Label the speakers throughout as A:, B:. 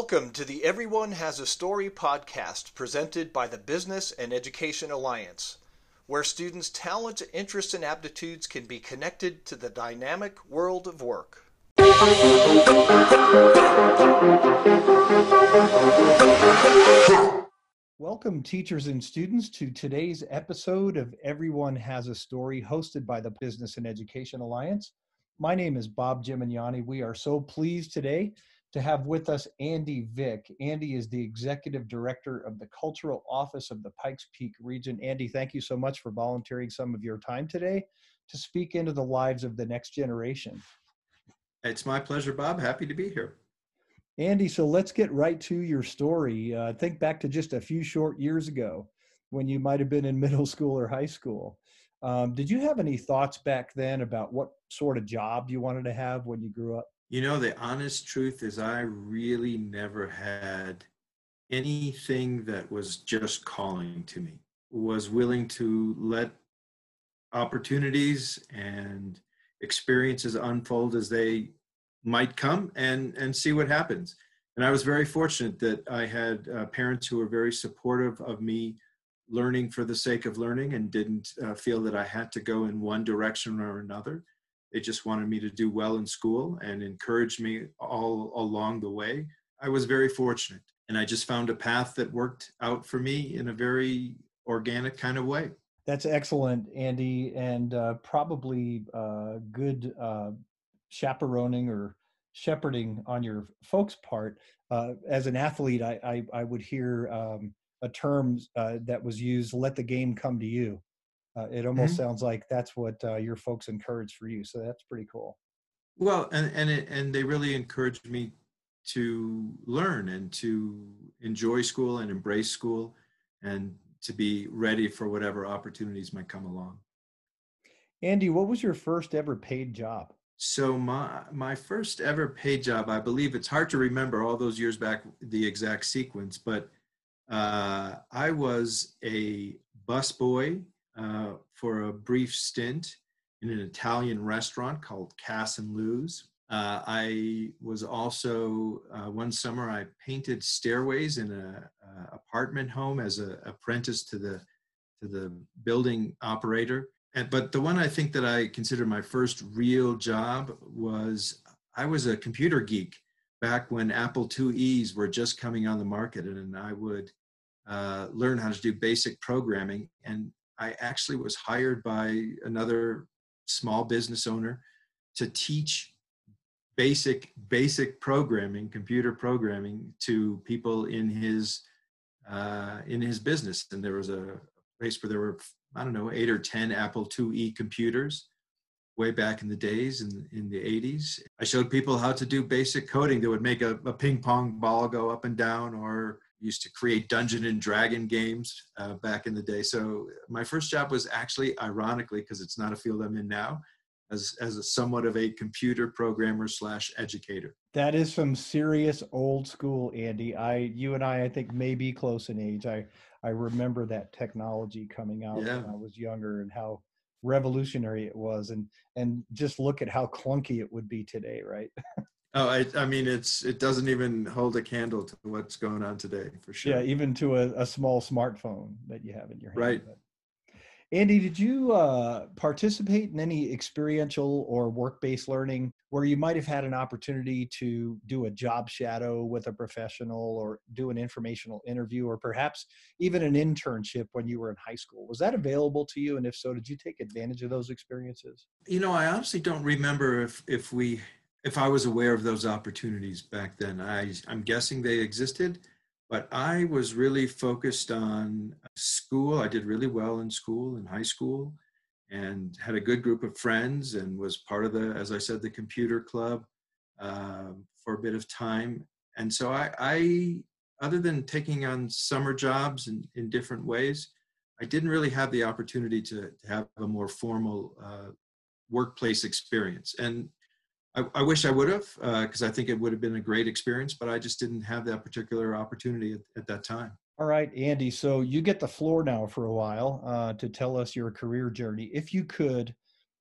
A: Welcome to the Everyone Has a Story podcast presented by the Business and Education Alliance, where students' talents, interests, and aptitudes can be connected to the dynamic world of work. Welcome, teachers and students, to today's episode of Everyone Has a Story, hosted by the Business and Education Alliance. My name is Bob Gimignani. We are so pleased today to have with us Andy Vick. Andy is the Executive Director of the Cultural Office of the Pikes Peak region. Andy, thank you so much for volunteering some of your time today to speak into the lives of the next generation.
B: It's my pleasure, Bob. Happy to be here.
A: Andy, so let's get right to your story. Uh, think back to just a few short years ago when you might have been in middle school or high school. Um, did you have any thoughts back then about what sort of job you wanted to have when you grew up?
B: You know, the honest truth is, I really never had anything that was just calling to me, was willing to let opportunities and experiences unfold as they might come and, and see what happens. And I was very fortunate that I had uh, parents who were very supportive of me learning for the sake of learning and didn't uh, feel that I had to go in one direction or another. They just wanted me to do well in school and encouraged me all along the way. I was very fortunate and I just found a path that worked out for me in a very organic kind of way.
A: That's excellent, Andy, and uh, probably uh, good uh, chaperoning or shepherding on your folks' part. Uh, as an athlete, I, I, I would hear um, a term uh, that was used, let the game come to you uh, it almost mm-hmm. sounds like that's what uh, your folks encourage for you. So that's pretty cool.
B: Well, and and it, and they really encouraged me to learn and to enjoy school and embrace school, and to be ready for whatever opportunities might come along.
A: Andy, what was your first ever paid job?
B: So my my first ever paid job, I believe it's hard to remember all those years back the exact sequence, but uh, I was a busboy uh, for a brief stint in an Italian restaurant called Cass and Lou's. Uh, I was also uh, one summer I painted stairways in a, apartment home as an apprentice to the to the building operator. And, but the one I think that I consider my first real job was I was a computer geek back when Apple IIe's were just coming on the market, and I would uh, learn how to do basic programming. And I actually was hired by another small business owner to teach basic basic programming, computer programming to people in his uh, in his business. And there was a place where there were I don't know eight or ten Apple IIe computers way back in the days in, in the 80s. I showed people how to do basic coding that would make a, a ping pong ball go up and down or used to create Dungeon and Dragon games uh, back in the day. So my first job was actually, ironically, because it's not a field I'm in now, as as a somewhat of a computer programmer slash educator.
A: That is some serious old school, Andy. I, you and I, I think may be close in age. I I remember that technology coming out yeah. when I was younger and how revolutionary it was, and and just look at how clunky it would be today, right?
B: Oh, I, I mean, it's it doesn't even hold a candle to what's going on today, for sure.
A: Yeah, even to a, a small smartphone that you have in your hand.
B: Right.
A: But, Andy, did you uh, participate in any experiential or work-based learning where you might have had an opportunity to do a job shadow with a professional or do an informational interview or perhaps even an internship when you were in high school? Was that available to you? And if so, did you take advantage of those experiences?
B: You know, I honestly don't remember if if we if I was aware of those opportunities back then. I, I'm guessing they existed, but I was really focused on school. I did really well in school, in high school, and had a good group of friends and was part of the, as I said, the computer club uh, for a bit of time. And so I, I, other than taking on summer jobs in, in different ways, I didn't really have the opportunity to, to have a more formal uh, workplace experience. And I, I wish I would have, because uh, I think it would have been a great experience, but I just didn't have that particular opportunity at, at that time.
A: All right, Andy. So you get the floor now for a while uh, to tell us your career journey. If you could,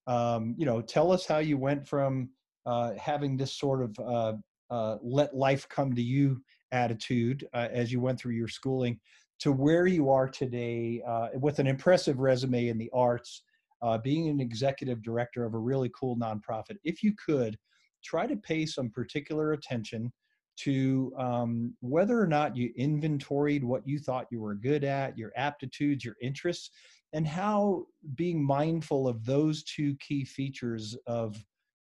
A: um, you know, tell us how you went from uh, having this sort of uh, uh let life come to you attitude uh, as you went through your schooling to where you are today uh, with an impressive resume in the arts, uh, being an executive director of a really cool nonprofit. If you could, try to pay some particular attention to um, whether or not you inventoried what you thought you were good at, your aptitudes, your interests, and how being mindful of those two key features of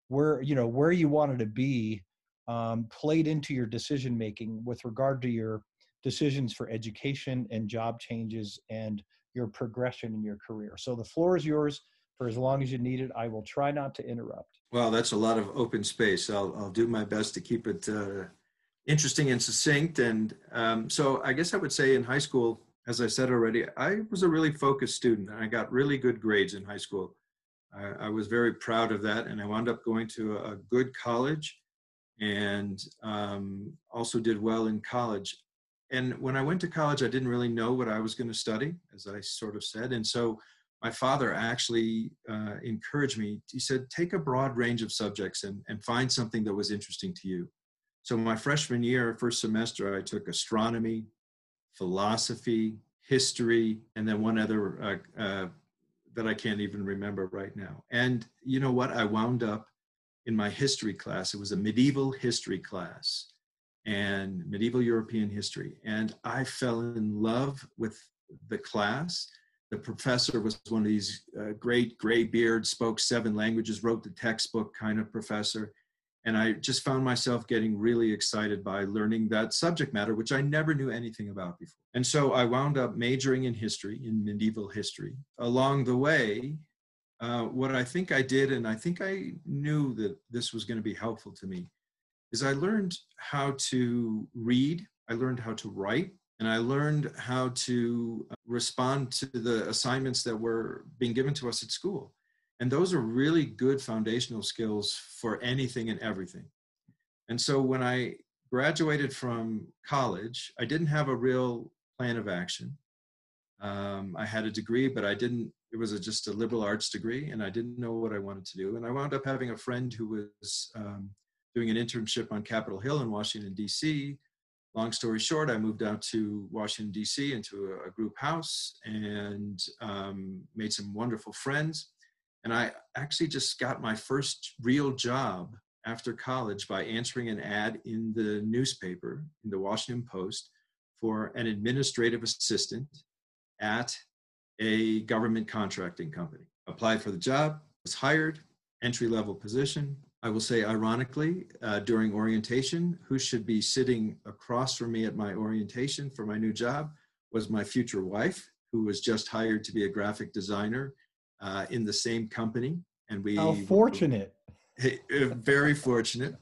A: where you know where you wanted to be um, played into your decision making with regard to your decisions for education and job changes and your progression in your career. So the floor is yours for as long as you need it. I will try not to interrupt.
B: Well, that's a lot of open space. I'll, I'll do my best to keep it uh, interesting and succinct. And um, so I guess I would say in high school, as I said already, I was a really focused student. And I got really good grades in high school. I, I was very proud of that. And I wound up going to a, good college and um, also did well in college and when I went to college, I didn't really know what I was going to study, as I sort of said. And so my father actually uh, encouraged me. He said, take a broad range of subjects and, and find something that was interesting to you. So my freshman year, first semester, I took astronomy, philosophy, history, and then one other uh, uh, that I can't even remember right now. And you know what? I wound up in my history class. It was a medieval history class and medieval European history. And I fell in love with the class. The professor was one of these uh, great gray beard, spoke seven languages, wrote the textbook kind of professor. And I just found myself getting really excited by learning that subject matter, which I never knew anything about before. And so I wound up majoring in history, in medieval history. Along the way, uh, what I think I did, and I think I knew that this was going to be helpful to me, is I learned how to read, I learned how to write, and I learned how to uh, respond to the assignments that were being given to us at school. And those are really good foundational skills for anything and everything. And so when I graduated from college, I didn't have a real plan of action. Um, I had a degree, but I didn't, it was a, just a liberal arts degree, and I didn't know what I wanted to do. And I wound up having a friend who was um, doing an internship on Capitol Hill in Washington, D.C. Long story short, I moved out to Washington, D.C. into a, a group house and um, made some wonderful friends. And I actually just got my first real job after college by answering an ad in the newspaper, in the Washington Post, for an administrative assistant at a government contracting company. Applied for the job, was hired, entry level position, I will say, ironically, uh, during orientation, who should be sitting across from me at my orientation for my new job was my future wife, who was just hired to be a graphic designer uh, in the same company. And we
A: how fortunate,
B: very fortunate.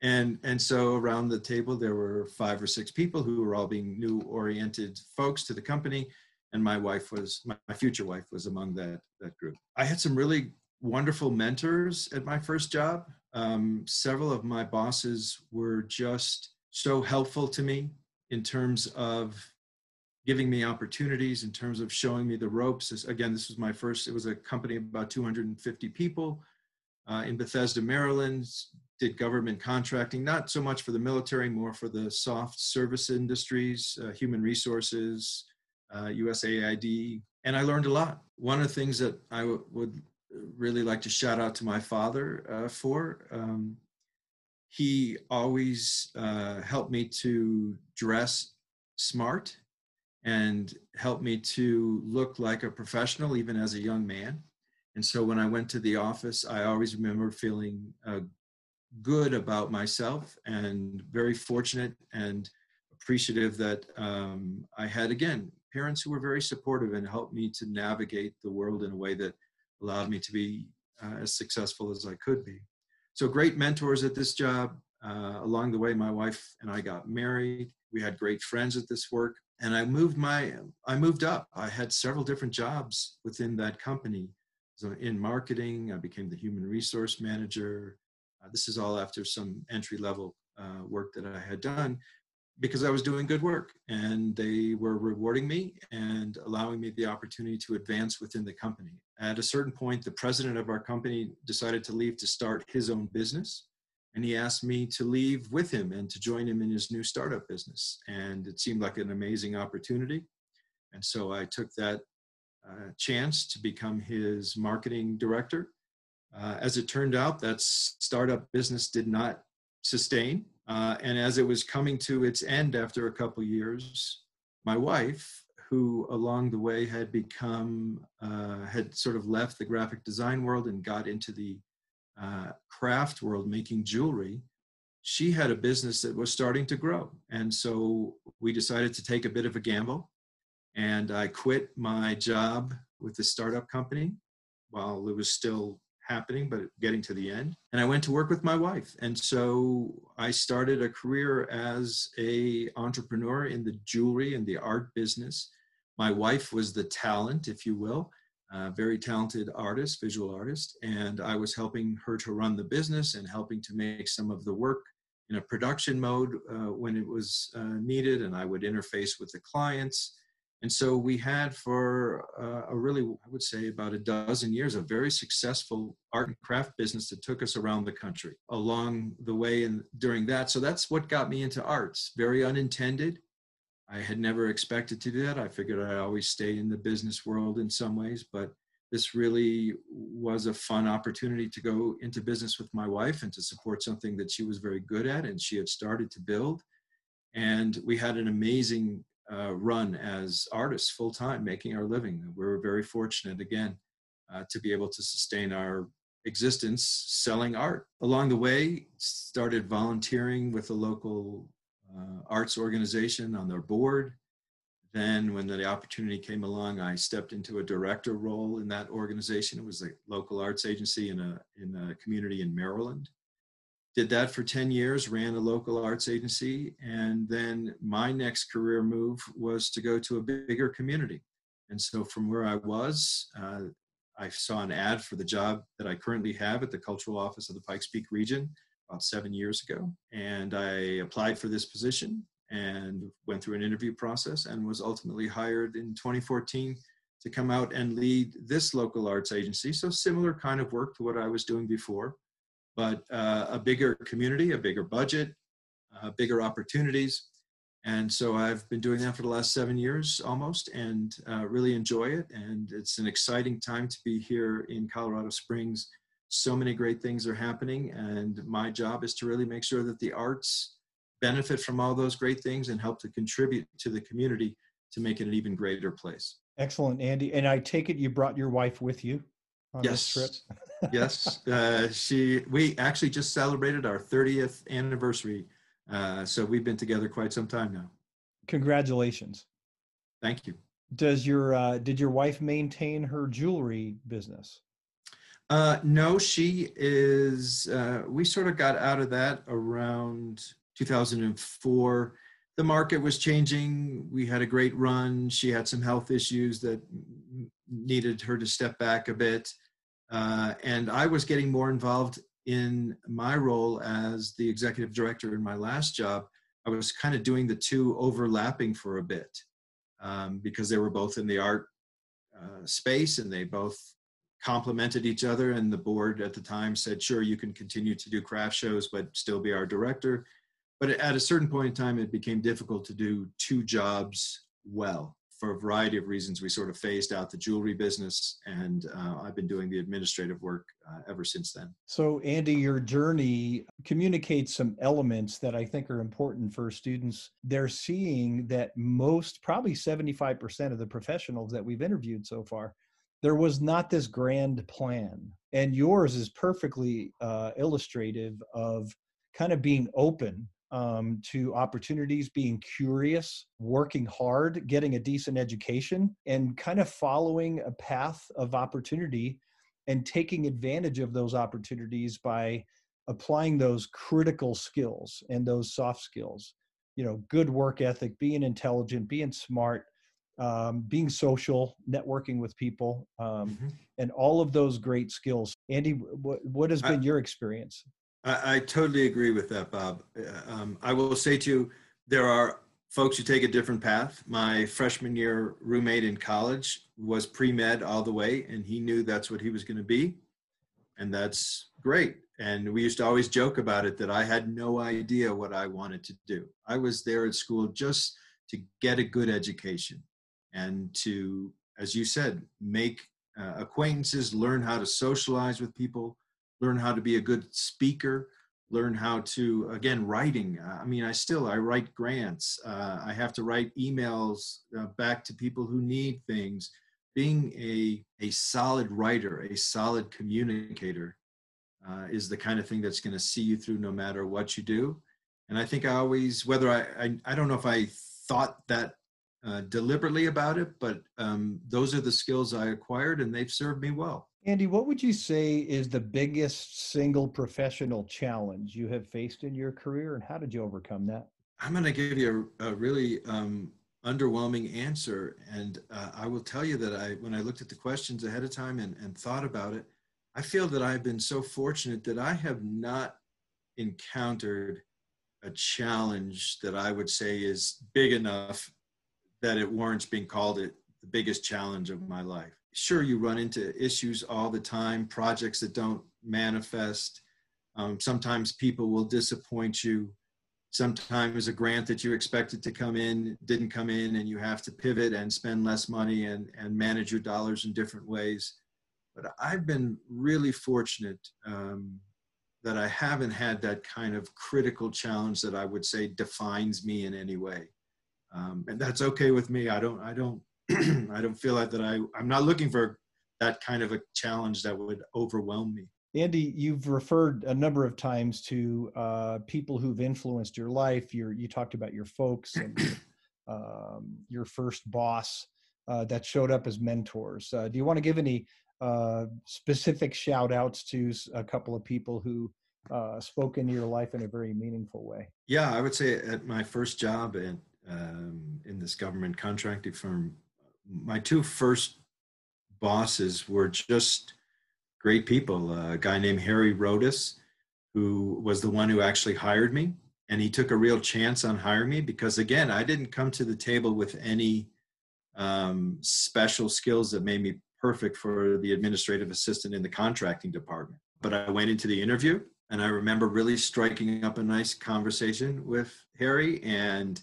B: And and so around the table there were five or six people who were all being new oriented folks to the company, and my wife was my, my future wife was among that that group. I had some really wonderful mentors at my first job. Um, several of my bosses were just so helpful to me in terms of giving me opportunities, in terms of showing me the ropes. This, again, this was my first, it was a company of about 250 people uh, in Bethesda, Maryland, did government contracting, not so much for the military, more for the soft service industries, uh, human resources, uh, USAID, and I learned a lot. One of the things that I w- would really like to shout out to my father uh, for. Um, he always uh, helped me to dress smart and helped me to look like a professional even as a young man. And so when I went to the office, I always remember feeling uh, good about myself and very fortunate and appreciative that um, I had, again, parents who were very supportive and helped me to navigate the world in a way that allowed me to be uh, as successful as I could be. So great mentors at this job. Uh, along the way, my wife and I got married. We had great friends at this work, and I moved my I moved up. I had several different jobs within that company. So in marketing, I became the human resource manager. Uh, this is all after some entry level uh, work that I had done because I was doing good work and they were rewarding me and allowing me the opportunity to advance within the company. At a certain point, the president of our company decided to leave to start his own business. and he asked me to leave with him and to join him in his new startup business. And it seemed like an amazing opportunity. And so I took that uh, chance to become his marketing director. Uh, as it turned out, that startup business did not sustain. Uh, and as it was coming to its end after a couple years, my wife, who along the way had become, uh, had sort of left the graphic design world and got into the uh, craft world making jewelry, she had a business that was starting to grow. And so we decided to take a bit of a gamble. And I quit my job with the startup company while it was still happening, but getting to the end. And I went to work with my wife. And so I started a career as a entrepreneur in the jewelry and the art business. My wife was the talent, if you will, very talented artist, visual artist. And I was helping her to run the business and helping to make some of the work in a production mode uh, when it was uh, needed. And I would interface with the clients and so we had for uh, a really, I would say, about a dozen years, a very successful art and craft business that took us around the country along the way and during that. So that's what got me into arts, very unintended. I had never expected to do that. I figured I'd always stay in the business world in some ways, but this really was a fun opportunity to go into business with my wife and to support something that she was very good at and she had started to build. And we had an amazing uh, run as artists full time, making our living. We were very fortunate again uh, to be able to sustain our existence selling art. Along the way, started volunteering with a local uh, arts organization on their board. Then, when the opportunity came along, I stepped into a director role in that organization. It was a local arts agency in a in a community in Maryland did that for 10 years ran a local arts agency and then my next career move was to go to a bigger community and so from where i was uh, i saw an ad for the job that i currently have at the cultural office of the pikes peak region about seven years ago and i applied for this position and went through an interview process and was ultimately hired in 2014 to come out and lead this local arts agency so similar kind of work to what i was doing before but uh, a bigger community, a bigger budget, uh, bigger opportunities. And so I've been doing that for the last seven years almost and uh, really enjoy it. And it's an exciting time to be here in Colorado Springs. So many great things are happening. And my job is to really make sure that the arts benefit from all those great things and help to contribute to the community to make it an even greater place.
A: Excellent, Andy. And I take it you brought your wife with you on
B: yes.
A: this trip?
B: yes, uh, she. We actually just celebrated our 30th anniversary, uh, so we've been together quite some time now.
A: Congratulations!
B: Thank you.
A: Does your uh, did your wife maintain her jewelry business?
B: Uh, no, she is. Uh, we sort of got out of that around 2004. The market was changing. We had a great run. She had some health issues that needed her to step back a bit. Uh, and I was getting more involved in my role as the executive director in my last job. I was kind of doing the two overlapping for a bit um, because they were both in the art uh, space and they both complemented each other. And the board at the time said, sure, you can continue to do craft shows, but still be our director. But at a certain point in time, it became difficult to do two jobs well for a variety of reasons, we sort of phased out the jewelry business, and uh, I've been doing the administrative work uh, ever since then.
A: So, Andy, your journey communicates some elements that I think are important for students. They're seeing that most, probably 75% of the professionals that we've interviewed so far, there was not this grand plan. And yours is perfectly uh, illustrative of kind of being open um, to opportunities, being curious, working hard, getting a decent education, and kind of following a path of opportunity and taking advantage of those opportunities by applying those critical skills and those soft skills. You know, good work ethic, being intelligent, being smart, um, being social, networking with people, um, mm-hmm. and all of those great skills. Andy, what, what has been I, your experience?
B: I, I totally agree with that, Bob. Uh, um, I will say to you, there are folks who take a different path. My freshman year roommate in college was pre med all the way, and he knew that's what he was going to be, and that's great. and we used to always joke about it that I had no idea what I wanted to do. I was there at school just to get a good education and to, as you said, make uh, acquaintances, learn how to socialize with people, learn how to be a good speaker, learn how to again writing. I mean, I still I write grants. Uh, I have to write emails uh, back to people who need things. Being a a solid writer, a solid communicator uh, is the kind of thing that's going to see you through no matter what you do. And I think I always, whether I, I, I don't know if I thought that uh, deliberately about it, but um, those are the skills I acquired and they've served me well.
A: Andy, what would you say is the biggest single professional challenge you have faced in your career and how did you overcome that?
B: I'm going to give you a, a really um, underwhelming answer. And uh, I will tell you that I, when I looked at the questions ahead of time and, and thought about it, I feel that I've been so fortunate that I have not encountered a challenge that I would say is big enough that it warrants being called it the biggest challenge of my life. Sure, you run into issues all the time, projects that don't manifest. Um, sometimes people will disappoint you. Sometimes a grant that you expected to come in didn't come in, and you have to pivot and spend less money and, and manage your dollars in different ways but I've been really fortunate um, that I haven't had that kind of critical challenge that I would say defines me in any way. Um, and that's okay with me. I don't, I don't, I don't feel like that I, I'm not looking for that kind of a challenge that would overwhelm me.
A: Andy, you've referred a number of times to uh, people who've influenced your life. You're, you talked about your folks and um, your first boss uh, that showed up as mentors. Uh, do you want to give any uh, specific shout outs to a couple of people who uh, spoke into your life in a very meaningful way?
B: Yeah, I would say at my first job at, um, in this government contracting firm, my two first bosses were just great people. a guy named Harry Rodas, who was the one who actually hired me. And he took a real chance on hiring me because, again, I didn't come to the table with any um, special skills that made me perfect for the administrative assistant in the contracting department. But I went into the interview and I remember really striking up a nice conversation with Harry and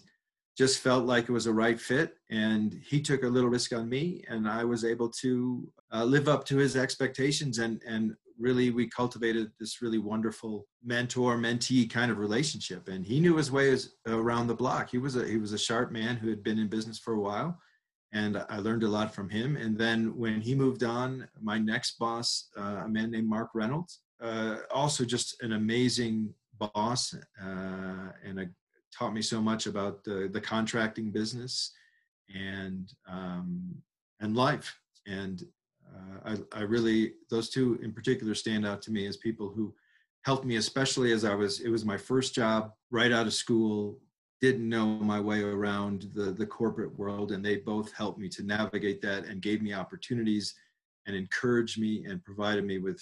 B: just felt like it was a right fit. And he took a little risk on me, and I was able to uh, live up to his expectations. And, and really, we cultivated this really wonderful mentor mentee kind of relationship. And he knew his way around the block. He was a, he was a sharp man who had been in business for a while and I learned a lot from him. And then when he moved on, my next boss, uh, a man named Mark Reynolds, uh, also just an amazing boss, uh, and a, taught me so much about the, the contracting business and um, and life. And uh, I, I really those two in particular stand out to me as people who helped me, especially as I was. It was my first job right out of school didn't know my way around the, the corporate world, and they both helped me to navigate that and gave me opportunities and encouraged me and provided me with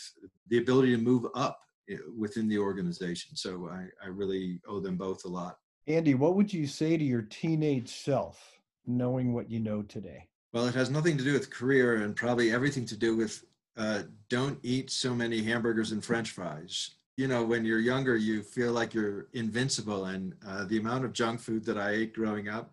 B: the ability to move up eh, within the organization. So I, I really owe them both a lot.
A: Andy, what would you say to your teenage self, knowing what you know today?
B: Well, it has nothing to do with career and probably everything to do with uh, don't eat so many hamburgers and french fries you know, when you're younger, you feel like you're invincible. And uh, the amount of junk food that I ate growing up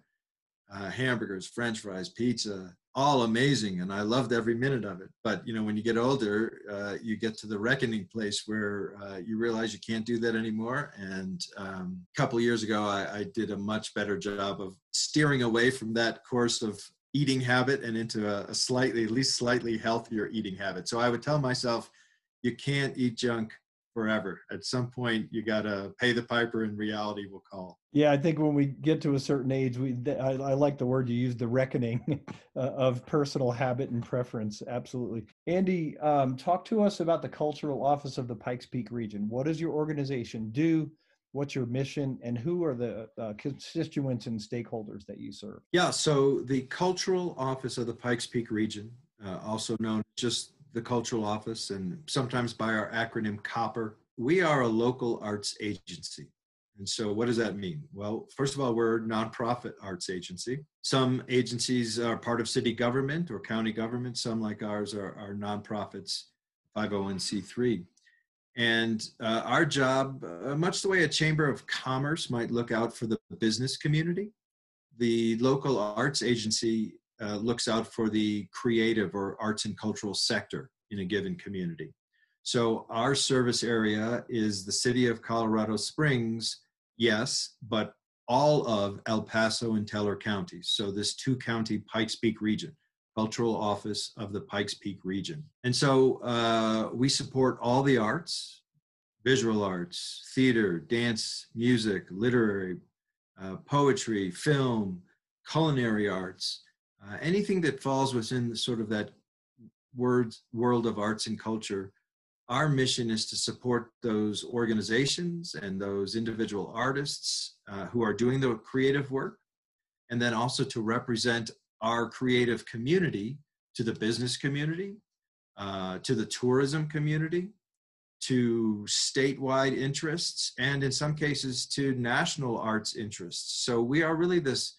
B: uh, hamburgers, french fries, pizza all amazing. And I loved every minute of it. But, you know, when you get older, uh, you get to the reckoning place where uh, you realize you can't do that anymore. And um, a couple years ago, I, I did a much better job of steering away from that course of eating habit and into a, a slightly, at least slightly healthier eating habit. So I would tell myself, you can't eat junk forever. At some point, you got to pay the piper, and reality will call.
A: Yeah, I think when we get to a certain age, we I, I like the word you use, the reckoning uh, of personal habit and preference. Absolutely, Andy, um, talk to us about the cultural office of the Pikes Peak region. What does your organization do? What's your mission, and who are the uh, constituents and stakeholders that you serve?
B: Yeah, so the cultural office of the Pikes Peak region, uh, also known just the cultural office and sometimes by our acronym COPPER. We are a local arts agency. And so, what does that mean? Well, first of all, we're a nonprofit arts agency. Some agencies are part of city government or county government. Some, like ours, are, are nonprofits, 501c3. And uh, our job, uh, much the way a chamber of commerce might look out for the business community, the local arts agency uh, looks out for the creative or arts and cultural sector in a given community. So our service area is the city of Colorado Springs, yes, but all of El Paso and Teller counties. So this two county Pikes Peak region, cultural office of the Pikes Peak region. And so uh, we support all the arts, visual arts, theater, dance, music, literary, uh, poetry, film, culinary arts, uh, anything that falls within the sort of that words, world of arts and culture our mission is to support those organizations and those individual artists uh, who are doing the creative work, and then also to represent our creative community to the business community, uh, to the tourism community, to statewide interests, and in some cases to national arts interests. So we are really this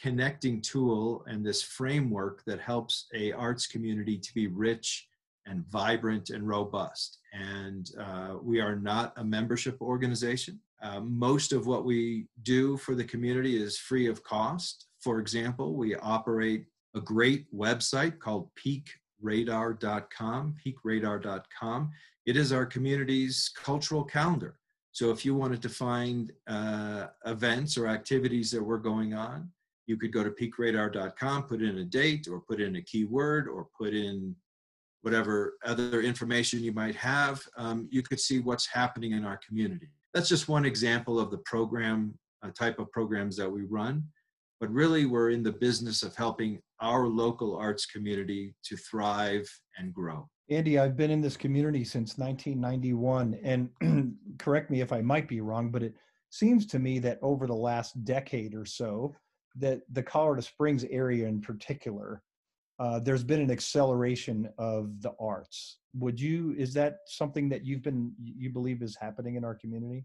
B: connecting tool and this framework that helps a arts community to be rich and vibrant and robust. And uh, we are not a membership organization. Uh, most of what we do for the community is free of cost. For example, we operate a great website called peakradar.com, peakradar.com. It is our community's cultural calendar. So if you wanted to find uh, events or activities that were going on, you could go to peakradar.com, put in a date or put in a keyword or put in whatever other information you might have, um, you could see what's happening in our community. That's just one example of the program uh, type of programs that we run. But really, we're in the business of helping our local arts community to thrive and grow.
A: Andy, I've been in this community since 1991, and correct me if I might be wrong, but it seems to me that over the last decade or so, that the Colorado Springs area in particular uh, there's been an acceleration of the arts. Would you? Is that something that you've been you believe is happening in our community?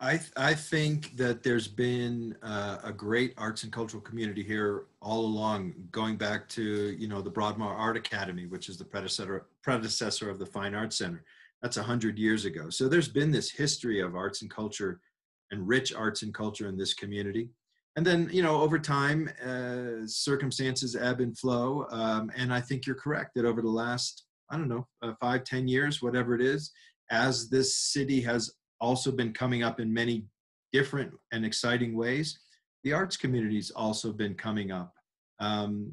B: I I think that there's been uh, a great arts and cultural community here all along, going back to you know the Broadmoor Art Academy, which is the predecessor predecessor of the Fine Arts Center. That's hundred years ago. So there's been this history of arts and culture, and rich arts and culture in this community and then you know over time uh, circumstances ebb and flow um, and i think you're correct that over the last i don't know uh, five ten years whatever it is as this city has also been coming up in many different and exciting ways the arts community's also been coming up um,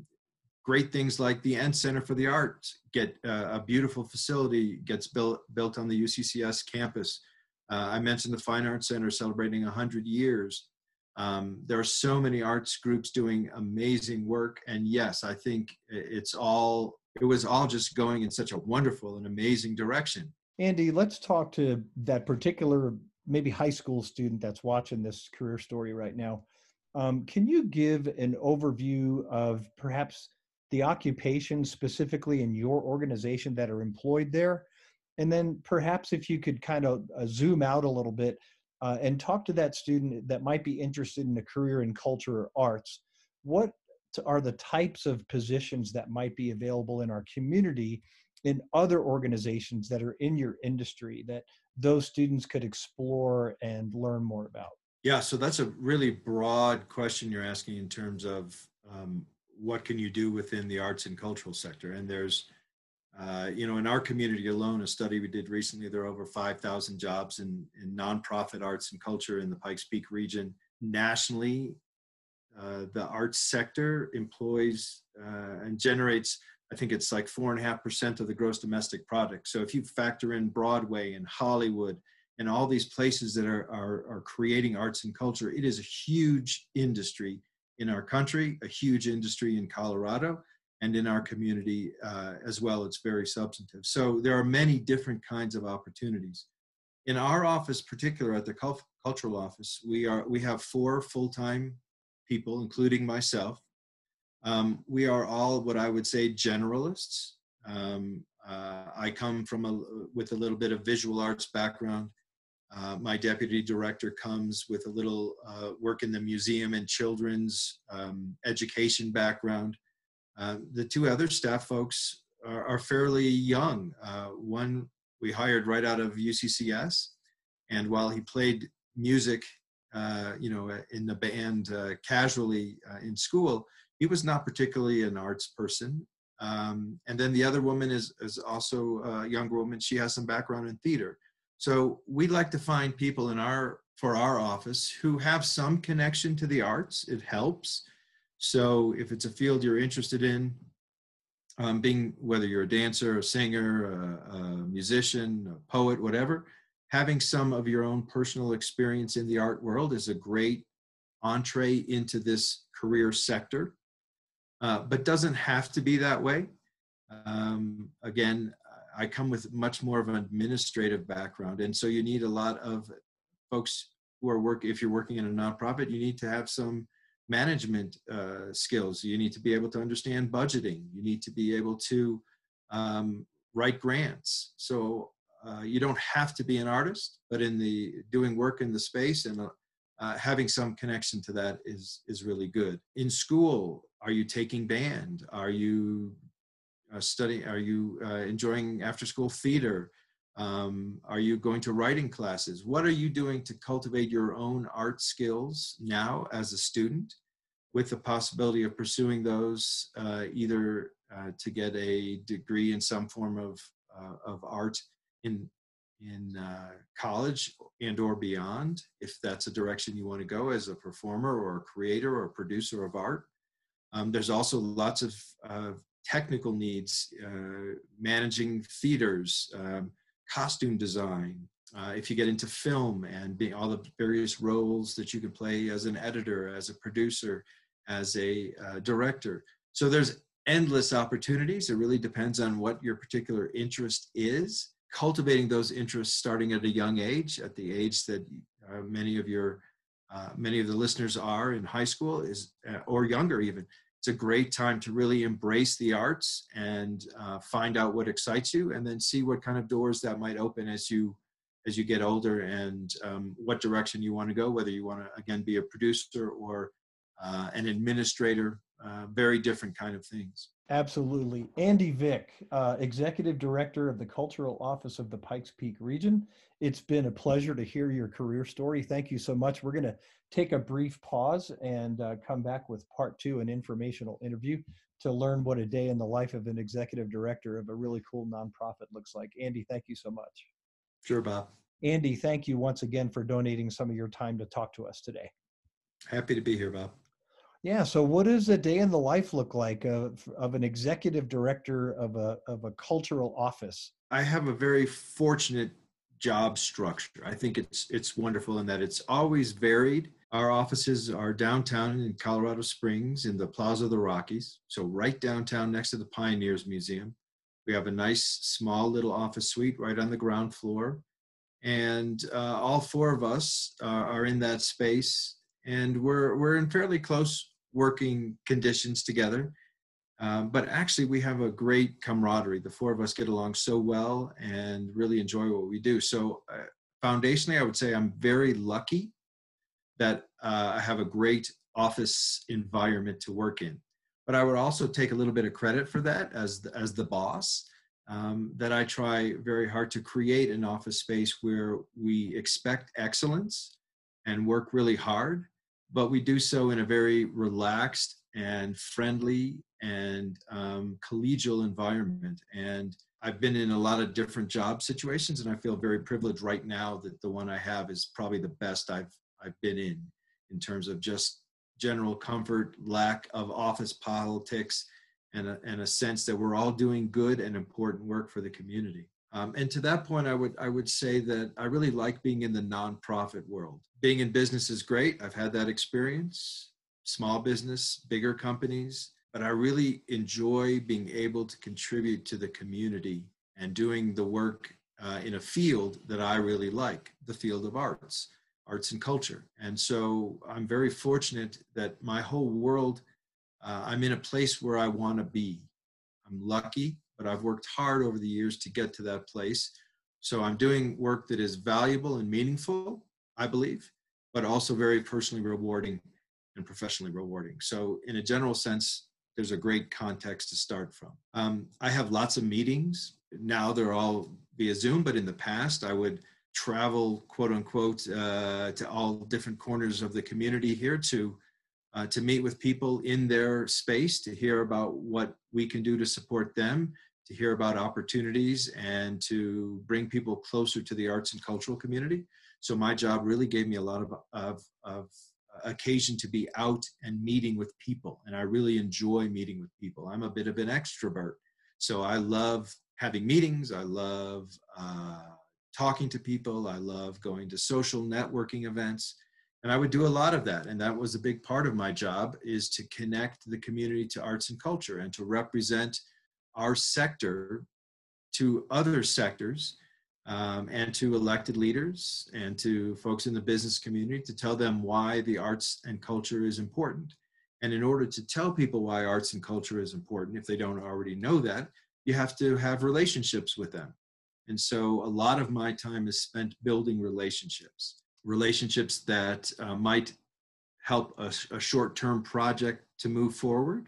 B: great things like the Ent Center for the Arts get uh, a beautiful facility gets built built on the UCCS campus. Uh, I mentioned the Fine Arts Center celebrating 100 years. Um, there are so many arts groups doing amazing work, and yes, I think it's all it was all just going in such a wonderful and amazing direction.
A: Andy, let's talk to that particular maybe high school student that's watching this career story right now. Um, can you give an overview of perhaps the occupations specifically in your organization that are employed there? And then perhaps if you could kind of uh, zoom out a little bit, uh, and talk to that student that might be interested in a career in culture or arts. What are the types of positions that might be available in our community in other organizations that are in your industry that those students could explore and learn more about?
B: Yeah, so that's a really broad question you're asking in terms of um, what can you do within the arts and cultural sector. And there's uh, you know, in our community alone, a study we did recently, there are over 5,000 jobs in, in nonprofit arts and culture in the Pikes Peak region. Nationally, uh, the arts sector employs uh, and generates, I think it's like four and a half percent of the gross domestic product. So if you factor in Broadway and Hollywood and all these places that are, are, are creating arts and culture, it is a huge industry in our country, a huge industry in Colorado and in our community uh, as well. It's very substantive. So there are many different kinds of opportunities. In our office, particular at the cultural office, we are we have four full-time people, including myself. Um, we are all what I would say generalists. Um, uh, I come from a with a little bit of visual arts background. Uh, my deputy director comes with a little uh, work in the museum and children's um, education background. Uh, the two other staff folks are, are fairly young. Uh, one we hired right out of UCCS. And while he played music, uh, you know, in the band uh, casually uh, in school, he was not particularly an arts person. Um, and then the other woman is, is also a younger woman. She has some background in theater. So we'd like to find people in our for our office who have some connection to the arts. It helps. So if it's a field you're interested in, um, being whether you're a dancer, a singer, a, a musician, a poet, whatever, having some of your own personal experience in the art world is a great entree into this career sector, uh, but doesn't have to be that way. Um, again, I come with much more of an administrative background, and so you need a lot of folks who are work. If you're working in a nonprofit, you need to have some management uh, skills. You need to be able to understand budgeting. You need to be able to um, write grants. So uh, you don't have to be an artist, but in the doing work in the space and uh, uh, having some connection to that is is really good. In school, are you taking band? Are you uh, studying? Are you uh, enjoying after school theater? Um, are you going to writing classes? What are you doing to cultivate your own art skills now as a student with the possibility of pursuing those uh, either uh, to get a degree in some form of, uh, of art in, in uh, college and or beyond, if that's a direction you want to go as a performer or a creator or a producer of art. Um, there's also lots of technical needs, uh, managing theaters, um, costume design, uh, if you get into film and being all the various roles that you can play as an editor, as a producer, as a uh, director. So there's endless opportunities. It really depends on what your particular interest is. Cultivating those interests starting at a young age, at the age that uh, many of your uh, many of the listeners are in high school is uh, or younger even it's a great time to really embrace the arts and uh, find out what excites you and then see what kind of doors that might open as you as you get older and um, what direction you want to go whether you want to again be a producer or uh, an administrator uh, very different kind of things.
A: Absolutely. Andy vick uh, executive director of the cultural office of the pikes peak region. It's been a pleasure to hear your career story. Thank you so much. We're going to take a brief pause and uh, come back with part two, an informational interview to learn what a day in the life of an executive director of a really cool nonprofit looks like. Andy, thank you so much.
B: Sure, Bob.
A: Andy, thank you once again for donating some of your time to talk to us today.
B: Happy to be here, Bob.
A: Yeah. So, what does a day in the life look like of, of an executive director of a of a cultural office?
B: I have a very fortunate job structure. I think it's it's wonderful in that it's always varied. Our offices are downtown in Colorado Springs in the Plaza of the Rockies, so right downtown next to the Pioneers Museum. We have a nice small little office suite right on the ground floor, and uh, all four of us uh, are in that space, and we're we're in fairly close working conditions together um, but actually, we have a great camaraderie. The four of us get along so well and really enjoy what we do. So, uh, foundationally, I would say I'm very lucky that uh, I have a great office environment to work in. But I would also take a little bit of credit for that as the, as the boss. Um, that I try very hard to create an office space where we expect excellence and work really hard, but we do so in a very relaxed and friendly and um, collegial environment. And I've been in a lot of different job situations, and I feel very privileged right now that the one I have is probably the best I've I've been in, in terms of just general comfort, lack of office politics, and a, and a sense that we're all doing good and important work for the community. Um, and to that point, I would I would say that I really like being in the nonprofit world. Being in business is great. I've had that experience. Small business, bigger companies, but I really enjoy being able to contribute to the community and doing the work uh, in a field that I really like, the field of arts, arts and culture. And so I'm very fortunate that my whole world, uh, I'm in a place where I want to be. I'm lucky, but I've worked hard over the years to get to that place. So I'm doing work that is valuable and meaningful, I believe, but also very personally rewarding and professionally rewarding. So, in a general sense, there's a great context to start from. Um, I have lots of meetings. Now they're all via Zoom, but in the past, I would travel, quote unquote, uh, to all different corners of the community here to uh, to meet with people in their space, to hear about what we can do to support them, to hear about opportunities, and to bring people closer to the arts and cultural community. So my job really gave me a lot of, of, of occasion to be out and meeting with people, and I really enjoy meeting with people. I'm a bit of an extrovert, so I love having meetings. I love uh, talking to people. I love going to social networking events and i would do a lot of that and that was a big part of my job is to connect the community to arts and culture and to represent our sector to other sectors um, and to elected leaders and to folks in the business community to tell them why the arts and culture is important. And in order to tell people why arts and culture is important if they don't already know that you have to have relationships with them. And so a lot of my time is spent building relationships relationships that uh, might help a, a short-term project to move forward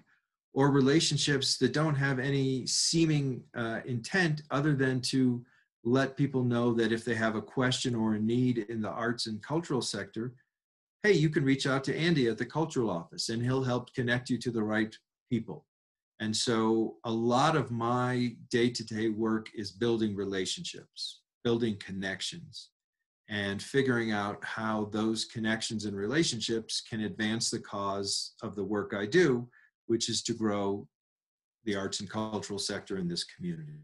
B: or relationships that don't have any seeming uh, intent other than to let people know that if they have a question or a need in the arts and cultural sector hey you can reach out to andy at the cultural office and he'll help connect you to the right people and so a lot of my day-to-day work is building relationships building connections and figuring out how those connections and relationships can advance the cause of the work I do, which is to grow the arts and cultural sector in this community.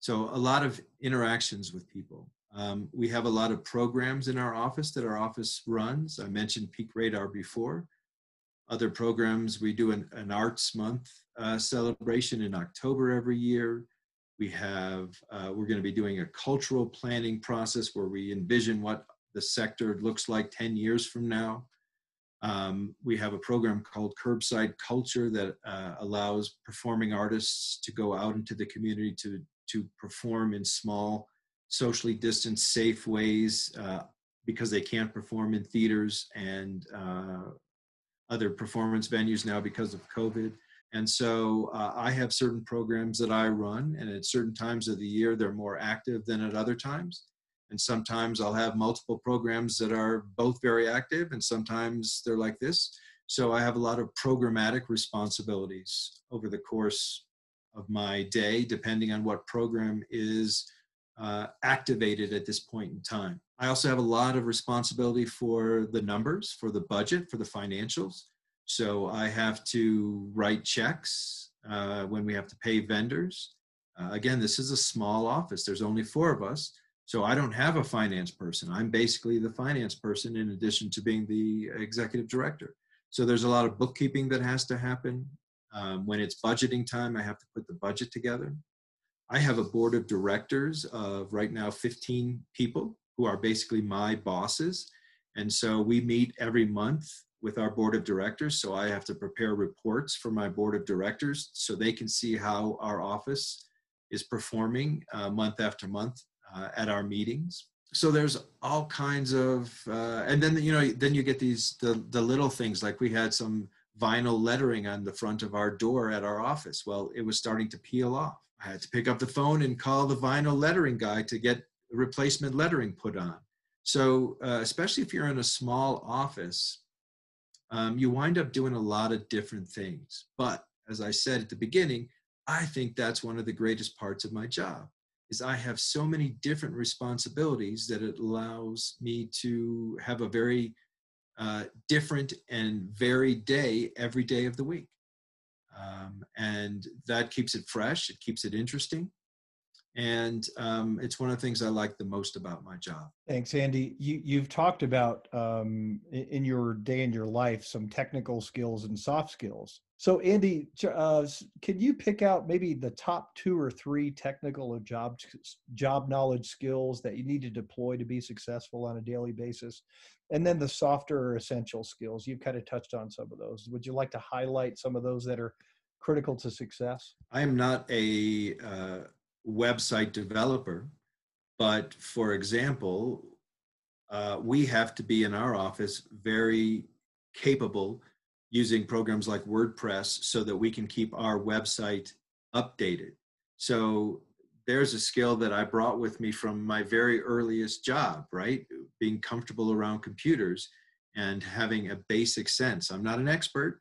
B: So, a lot of interactions with people. Um, we have a lot of programs in our office that our office runs. I mentioned Peak Radar before. Other programs, we do an, an Arts Month uh, celebration in October every year. We have, uh, we're going to be doing a cultural planning process where we envision what the sector looks like 10 years from now. Um, we have a program called Curbside Culture that uh, allows performing artists to go out into the community to, to perform in small, socially distanced, safe ways uh, because they can't perform in theaters and uh, other performance venues now because of COVID. And so uh, I have certain programs that I run, and at certain times of the year, they're more active than at other times. And sometimes I'll have multiple programs that are both very active, and sometimes they're like this. So I have a lot of programmatic responsibilities over the course of my day, depending on what program is uh, activated at this point in time. I also have a lot of responsibility for the numbers, for the budget, for the financials. So I have to write checks uh, when we have to pay vendors. Uh, again, this is a small office. There's only four of us. So I don't have a finance person. I'm basically the finance person in addition to being the executive director. So there's a lot of bookkeeping that has to happen. Um, when it's budgeting time, I have to put the budget together. I have a board of directors of right now 15 people who are basically my bosses. And so we meet every month with our board of directors. So I have to prepare reports for my board of directors so they can see how our office is performing uh, month after month uh, at our meetings. So there's all kinds of, uh, and then you know, then you get these the the little things like we had some vinyl lettering on the front of our door at our office. Well, it was starting to peel off. I had to pick up the phone and call the vinyl lettering guy to get replacement lettering put on. So, uh, especially if you're in a small office, um, you wind up doing a lot of different things. But as I said at the beginning, I think that's one of the greatest parts of my job is I have so many different responsibilities that it allows me to have a very uh, different and varied day every day of the week. Um, and that keeps it fresh, it keeps it interesting and um, it's one of the things I like the most about my job.
A: Thanks, Andy. You, you've talked about um, in your day in your life some technical skills and soft skills. So, Andy, uh, can you pick out maybe the top two or three technical or job job knowledge skills that you need to deploy to be successful on a daily basis, and then the softer essential skills? You've kind of touched on some of those. Would you like to highlight some of those that are critical to success?
B: I am not a uh, website developer. But for example, uh, we have to be in our office very capable using programs like WordPress so that we can keep our website updated. So there's a skill that I brought with me from my very earliest job, right? Being comfortable around computers and having a basic sense. I'm not an expert,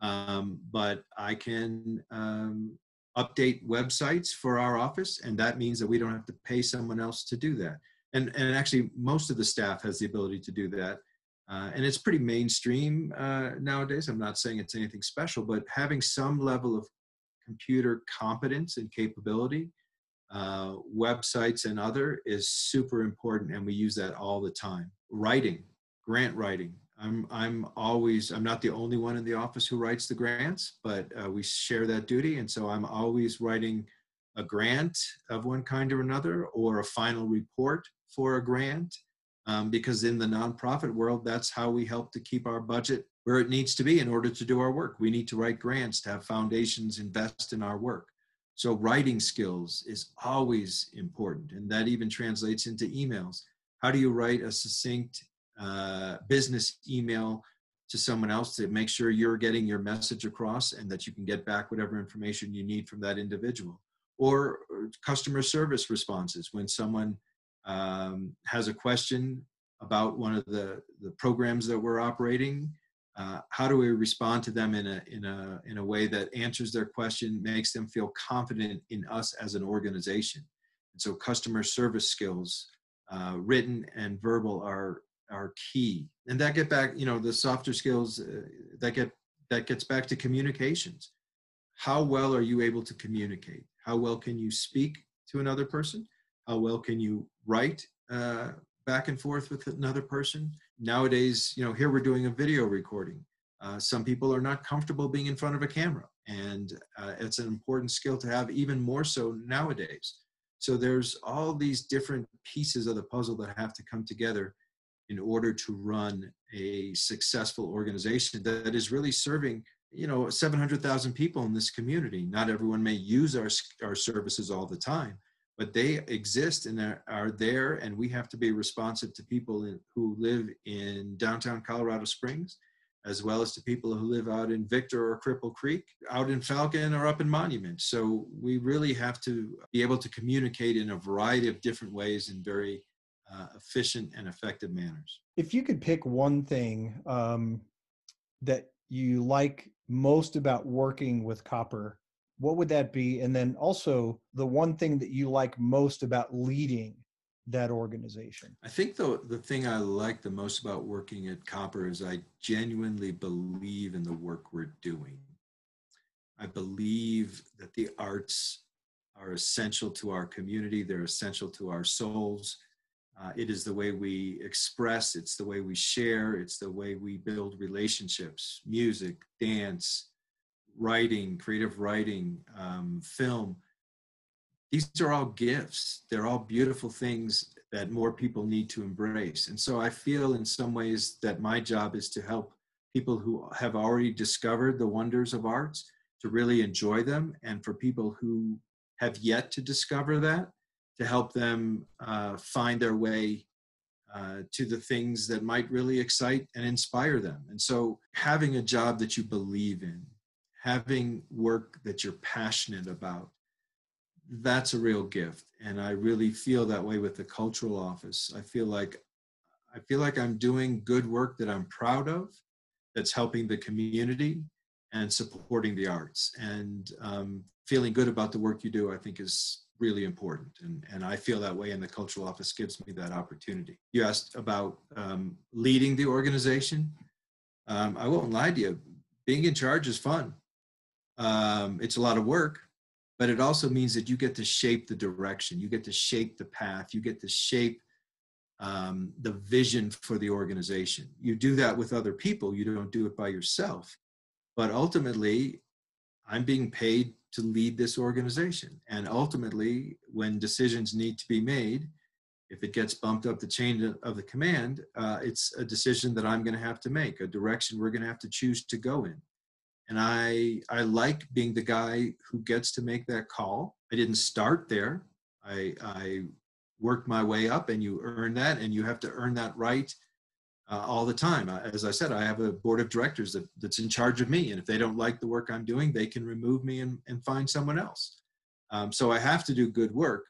B: um, but I can um, update websites for our office, and that means that we don't have to pay someone else to do that. And, and actually, most of the staff has the ability to do that. Uh, and it's pretty mainstream uh, nowadays. I'm not saying it's anything special, but having some level of computer competence and capability, uh, websites and other is super important, and we use that all the time. Writing, grant writing. I'm I'm always I'm not the only one in the office who writes the grants, but uh, we share that duty, and so I'm always writing a grant of one kind or another, or a final report for a grant. Um, because in the nonprofit world, that's how we help to keep our budget where it needs to be in order to do our work. We need to write grants to have foundations invest in our work. So writing skills is always important, and that even translates into emails. How do you write a succinct uh, business email to someone else to make sure you're getting your message across and that you can get back whatever information you need from that individual? Or customer service responses when someone um, has a question about one of the, the programs that we're operating uh, how do we respond to them in a in a in a way that answers their question makes them feel confident in us as an organization? And so customer service skills uh, written and verbal are are key. And that get back you know the softer skills uh, that get that gets back to communications. How well are you able to communicate? How well can you speak to another person? How well can you write uh, back and forth with another person. Nowadays, you know, here we're doing a video recording. Uh, some people are not comfortable being in front of a camera, and uh, it's an important skill to have, even more so nowadays. So there's all these different pieces of the puzzle that have to come together in order to run a successful organization that is really serving you know 700,000 people in this community. Not everyone may use our our services all the time, but they exist and are, there and we have to be responsive to people in, who live in downtown colorado springs as well as to people who live out in victor or cripple creek out in falcon or up in monument. So we really have to be able to communicate in a variety of different ways in very uh, efficient and effective manners.
A: If you could pick one thing um, that you like most about working with copper what would that be? And then also the one thing that you like most about leading that organization?
B: I think the the thing I like the most about working at Copper is I genuinely believe in the work we're doing. I believe that the arts are essential to our community. They're essential to our souls. Uh, it is the way we express. It's the way we share. It's the way we build relationships. Music, dance, writing, creative writing, um, film, these are all gifts. They're all beautiful things that more people need to embrace. And so I feel in some ways that my job is to help people who have already discovered the wonders of arts to really enjoy them, and for people who have yet to discover that, to help them uh, find their way uh, to the things that might really excite and inspire them. And so having a job that you believe in, having work that you're passionate about that's a real gift. And i really feel that way with the cultural office. I feel like i feel like i'm doing good work that i'm proud of that's helping the community and supporting the arts. And um, feeling good about the work you do i think is really important. And, and i feel that way and the cultural office gives me that opportunity. You asked about um, leading the organization. Um, i won't lie to you. Being in charge is fun um, it's a lot of work, but it also means that you get to shape the direction, you get to shape the path, you get to shape um, the vision for the organization. You do that with other people, you don't do it by yourself. But ultimately, I'm being paid to lead this organization. And ultimately, when decisions need to be made, if it gets bumped up the chain of the command, uh, it's a decision that I'm going to have to make, a direction we're going to have to choose to go in and I I like being the guy who gets to make that call. I didn't start there. I I worked my way up, and you earn that, and you have to earn that right uh, all the time. As I said, I have a board of directors that, that's in charge of me, and if they don't like the work I'm doing, they can remove me and, and find someone else. Um, so I have to do good work,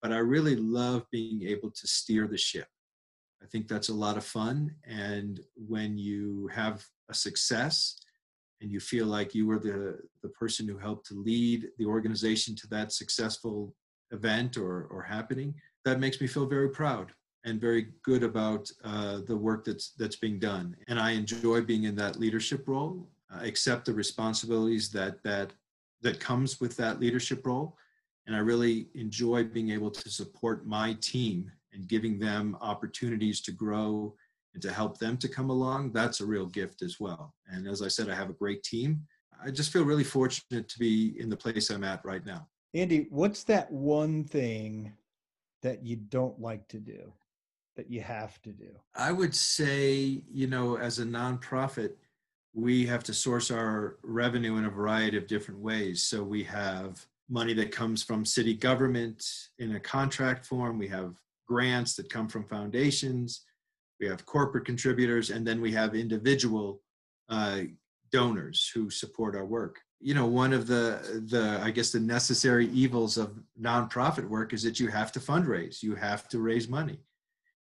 B: but I really love being able to steer the ship. I think that's a lot of fun. And when you have a success and you feel like you were the, the person who helped to lead the organization to that successful event or, or happening, that makes me feel very proud and very good about uh, the work that's that's being done. And I enjoy being in that leadership role, uh, accept the responsibilities that that that comes with that leadership role, and I really enjoy being able to support my team and giving them opportunities to grow and to help them to come along. That's a real gift as well. And as I said, I have a great team. I just feel really fortunate to be in the place I'm at right now.
A: Andy, what's that one thing that you don't like to do? that you have to do?
B: I would say, you know, as a nonprofit, we have to source our revenue in a variety of different ways. So we have money that comes from city government in a contract form, we have grants that come from foundations, we have corporate contributors, and then we have individual uh, donors who support our work. You know, one of the the I guess the necessary evils of nonprofit work is that you have to fundraise, you have to raise money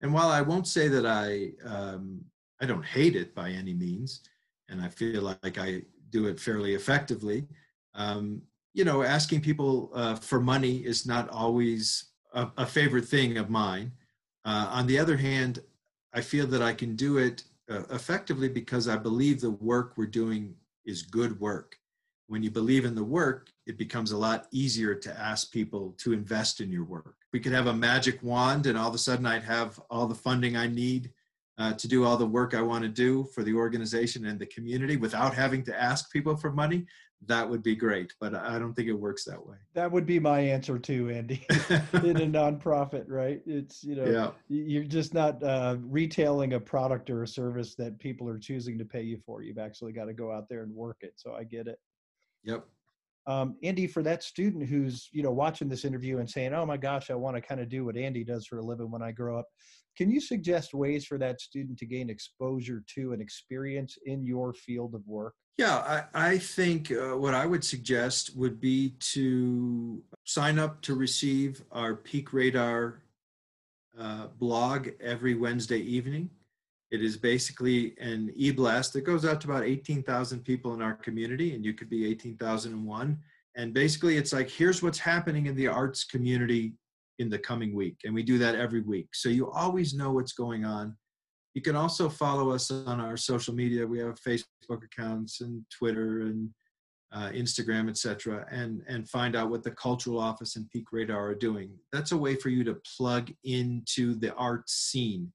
B: and while I won't say that I um, I don't hate it by any means, and I feel like I do it fairly effectively, um, you know, asking people uh, for money is not always a, a favorite thing of mine. Uh, on the other hand, I feel that I can do it uh, effectively because I believe the work we're doing is good work. When you believe in the work, it becomes a lot easier to ask people to invest in your work we could have a magic wand and all of a sudden I'd have all the funding I need uh, to do all the work I want to do for the organization and the community without having to ask people for money, that would be great. But I don't think it works that way.
A: That would be my answer too, Andy. in a nonprofit, right? It's you know, yeah. you're just not uh, retailing a product or a service that people are choosing to pay you for. You've actually got to go out there and work it. So I get it.
B: Yep
A: um, Andy, for that student who's you know watching this interview and saying, "Oh my gosh, I want to kind of do what Andy does for a living when I grow up," can you suggest ways for that student to gain exposure to and experience in your field of work?
B: Yeah, I, I think uh, what I would suggest would be to sign up to receive our Peak Radar uh, blog every Wednesday evening. It is basically an e-blast that goes out to about 18,000 people in our community, and you could be 18,001. And basically, it's like, here's what's happening in the arts community in the coming week. And we do that every week. So you always know what's going on. You can also follow us on our social media. We have Facebook accounts and Twitter and uh, Instagram, etc., and and find out what the cultural office and Peak Radar are doing. That's a way for you to plug into the art scene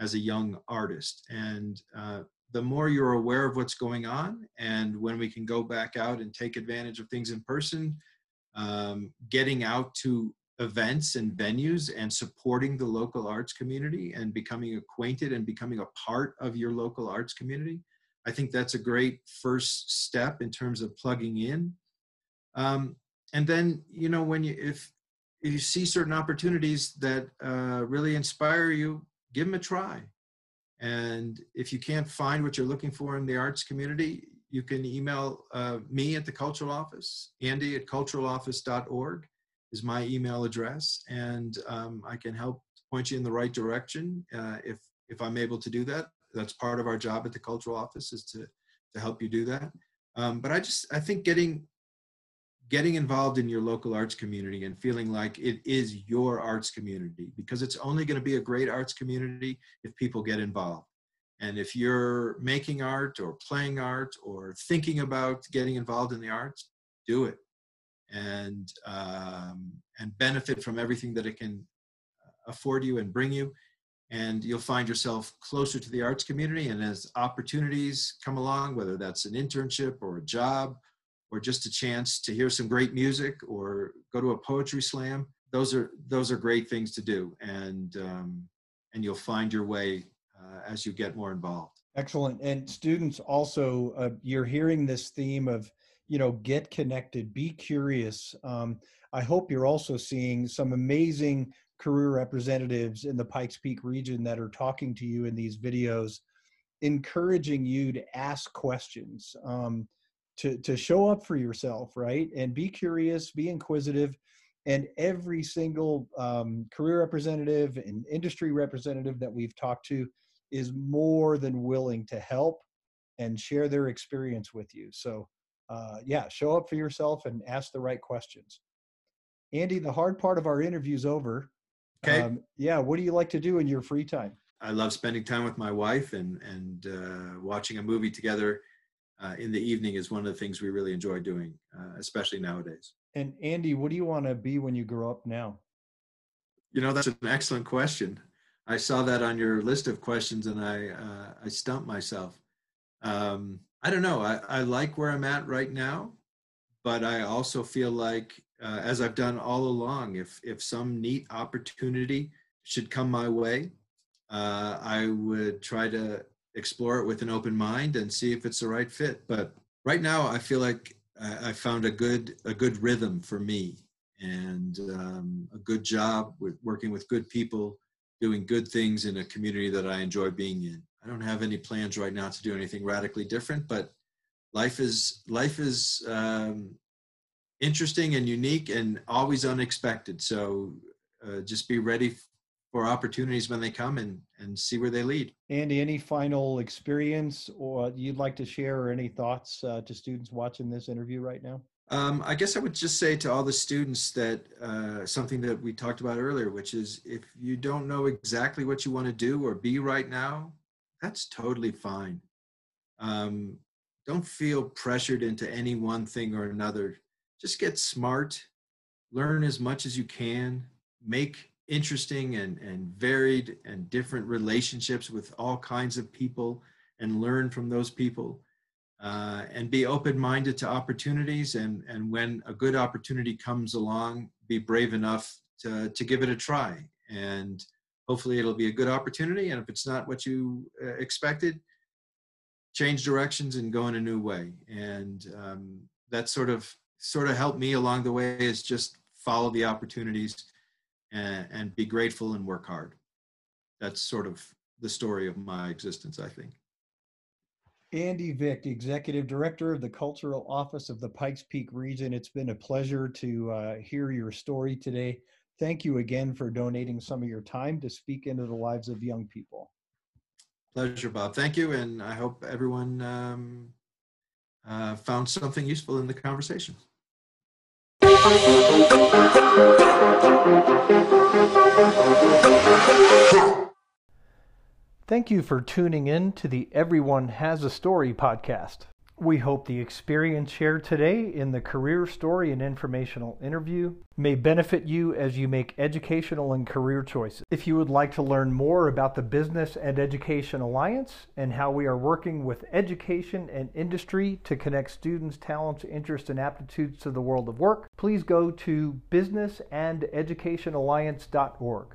B: as a young artist. And uh, the more you're aware of what's going on, and when we can go back out and take advantage of things in person, um, getting out to events and venues and supporting the local arts community and becoming acquainted and becoming a part of your local arts community. I think that's a great first step in terms of plugging in. Um, and then, you know, when you, if, if you see certain opportunities that uh, really inspire you, give them a try. And if you can't find what you're looking for in the arts community, you can email uh, me at the cultural office. Andy at culturaloffice.org is my email address, and um, I can help point you in the right direction uh, if if I'm able to do that. That's part of our job at the cultural office is to to help you do that. Um, but I just I think getting getting involved in your local arts community and feeling like it is your arts community because it's only going to be a great arts community if people get involved. And if you're making art or playing art or thinking about getting involved in the arts, do it and um, and benefit from everything that it can afford you and bring you. And you'll find yourself closer to the arts community. And as opportunities come along, whether that's an internship or a job or just a chance to hear some great music or go to a poetry slam those are those are great things to do and um, and you'll find your way uh, as you get more involved
A: excellent and students also uh, you're hearing this theme of you know get connected be curious um, i hope you're also seeing some amazing career representatives in the pikes peak region that are talking to you in these videos encouraging you to ask questions um, to to show up for yourself, right? And be curious, be inquisitive, and every single um, career representative and industry representative that we've talked to is more than willing to help and share their experience with you. So, uh, yeah, show up for yourself and ask the right questions. Andy, the hard part of our interview is over.
B: Okay.
A: Um, yeah, what do you like to do in your free time?
B: I love spending time with my wife and and uh, watching a movie together uh, in the evening is one of the things we really enjoy doing, uh, especially nowadays.
A: And Andy, what do you want to be when you grow up now?
B: You know, that's an excellent question. I saw that on your list of questions, and I uh, I stumped myself. Um, I don't know. I, I like where I'm at right now, but I also feel like, uh, as I've done all along, if if some neat opportunity should come my way, uh, I would try to explore it with an open mind and see if it's the right fit. But right now, I feel like I, I found a good a good rhythm for me and um, a good job with working with good people, doing good things in a community that I enjoy being in. I don't have any plans right now to do anything radically different, but life is life is um, interesting and unique and always unexpected. So uh, just be ready for opportunities when they come and and see where they lead.
A: Andy, any final experience or you'd like to share or any thoughts uh, to students watching this interview right now?
B: Um, I guess I would just say to all the students that uh, something that we talked about earlier, which is if you don't know exactly what you want to do or be right now, that's totally fine. Um, don't feel pressured into any one thing or another. Just get smart, learn as much as you can, make interesting and, and varied and different relationships with all kinds of people and learn from those people uh, and be open-minded to opportunities and, and when a good opportunity comes along be brave enough to, to give it a try and hopefully it'll be a good opportunity and if it's not what you uh, expected change directions and go in a new way and um, that sort of sort of helped me along the way is just follow the opportunities and, and be grateful and work hard. That's sort of the story of my existence, I think.
A: Andy Vick, Executive Director of the Cultural Office of the Pikes Peak region. It's been a pleasure to uh, hear your story today. Thank you again for donating some of your time to speak into the lives of young people.
B: Pleasure, Bob. Thank you. And I hope everyone um, uh, found something useful in the conversation.
A: Thank you for tuning in to the Everyone Has a Story podcast. We hope the experience shared today in the career story and informational interview may benefit you as you make educational and career choices. If you would like to learn more about the Business and Education Alliance and how we are working with education and industry to connect students' talents, interests, and aptitudes to the world of work, please go to businessandeducationalliance.org.